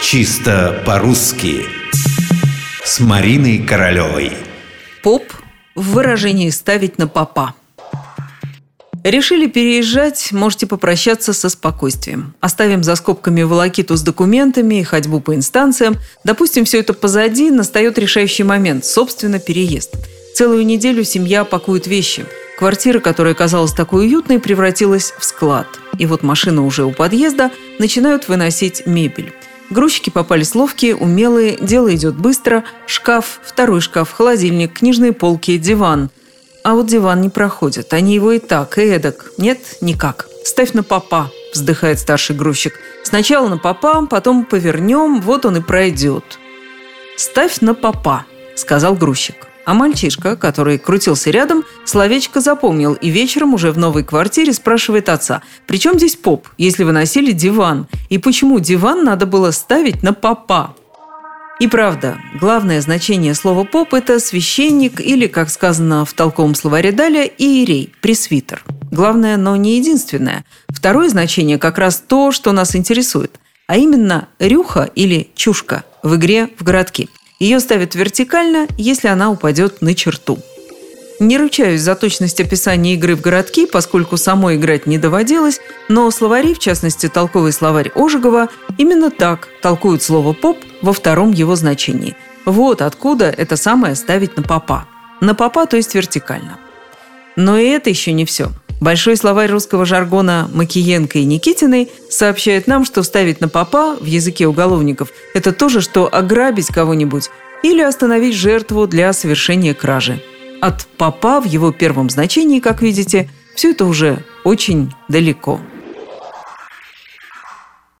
Чисто по-русски С Мариной Королевой Поп в выражении «ставить на попа». Решили переезжать, можете попрощаться со спокойствием. Оставим за скобками волокиту с документами и ходьбу по инстанциям. Допустим, все это позади, настает решающий момент, собственно, переезд. Целую неделю семья пакует вещи. Квартира, которая казалась такой уютной, превратилась в склад. И вот машина уже у подъезда, начинают выносить мебель. Грузчики попались ловкие, умелые, дело идет быстро. Шкаф, второй шкаф, холодильник, книжные полки, диван. А вот диван не проходит. Они его и так, и эдак. Нет, никак. Ставь на попа, вздыхает старший грузчик. Сначала на попа, потом повернем, вот он и пройдет. Ставь на попа, сказал грузчик. А мальчишка, который крутился рядом, словечко запомнил и вечером уже в новой квартире спрашивает отца, «При чем здесь поп, если выносили диван? И почему диван надо было ставить на попа?» И правда, главное значение слова «поп» – это священник или, как сказано в толковом словаре Даля, иерей, пресвитер. Главное, но не единственное. Второе значение как раз то, что нас интересует, а именно рюха или чушка в игре в городки – ее ставят вертикально, если она упадет на черту. Не ручаюсь за точность описания игры в городки, поскольку самой играть не доводилось, но словари, в частности толковый словарь Ожегова, именно так толкуют слово «поп» во втором его значении. Вот откуда это самое ставить на попа. На попа, то есть вертикально. Но и это еще не все. Большой словарь русского жаргона Макиенко и Никитиной сообщает нам, что ставить на попа в языке уголовников – это то же, что ограбить кого-нибудь или остановить жертву для совершения кражи. От попа в его первом значении, как видите, все это уже очень далеко.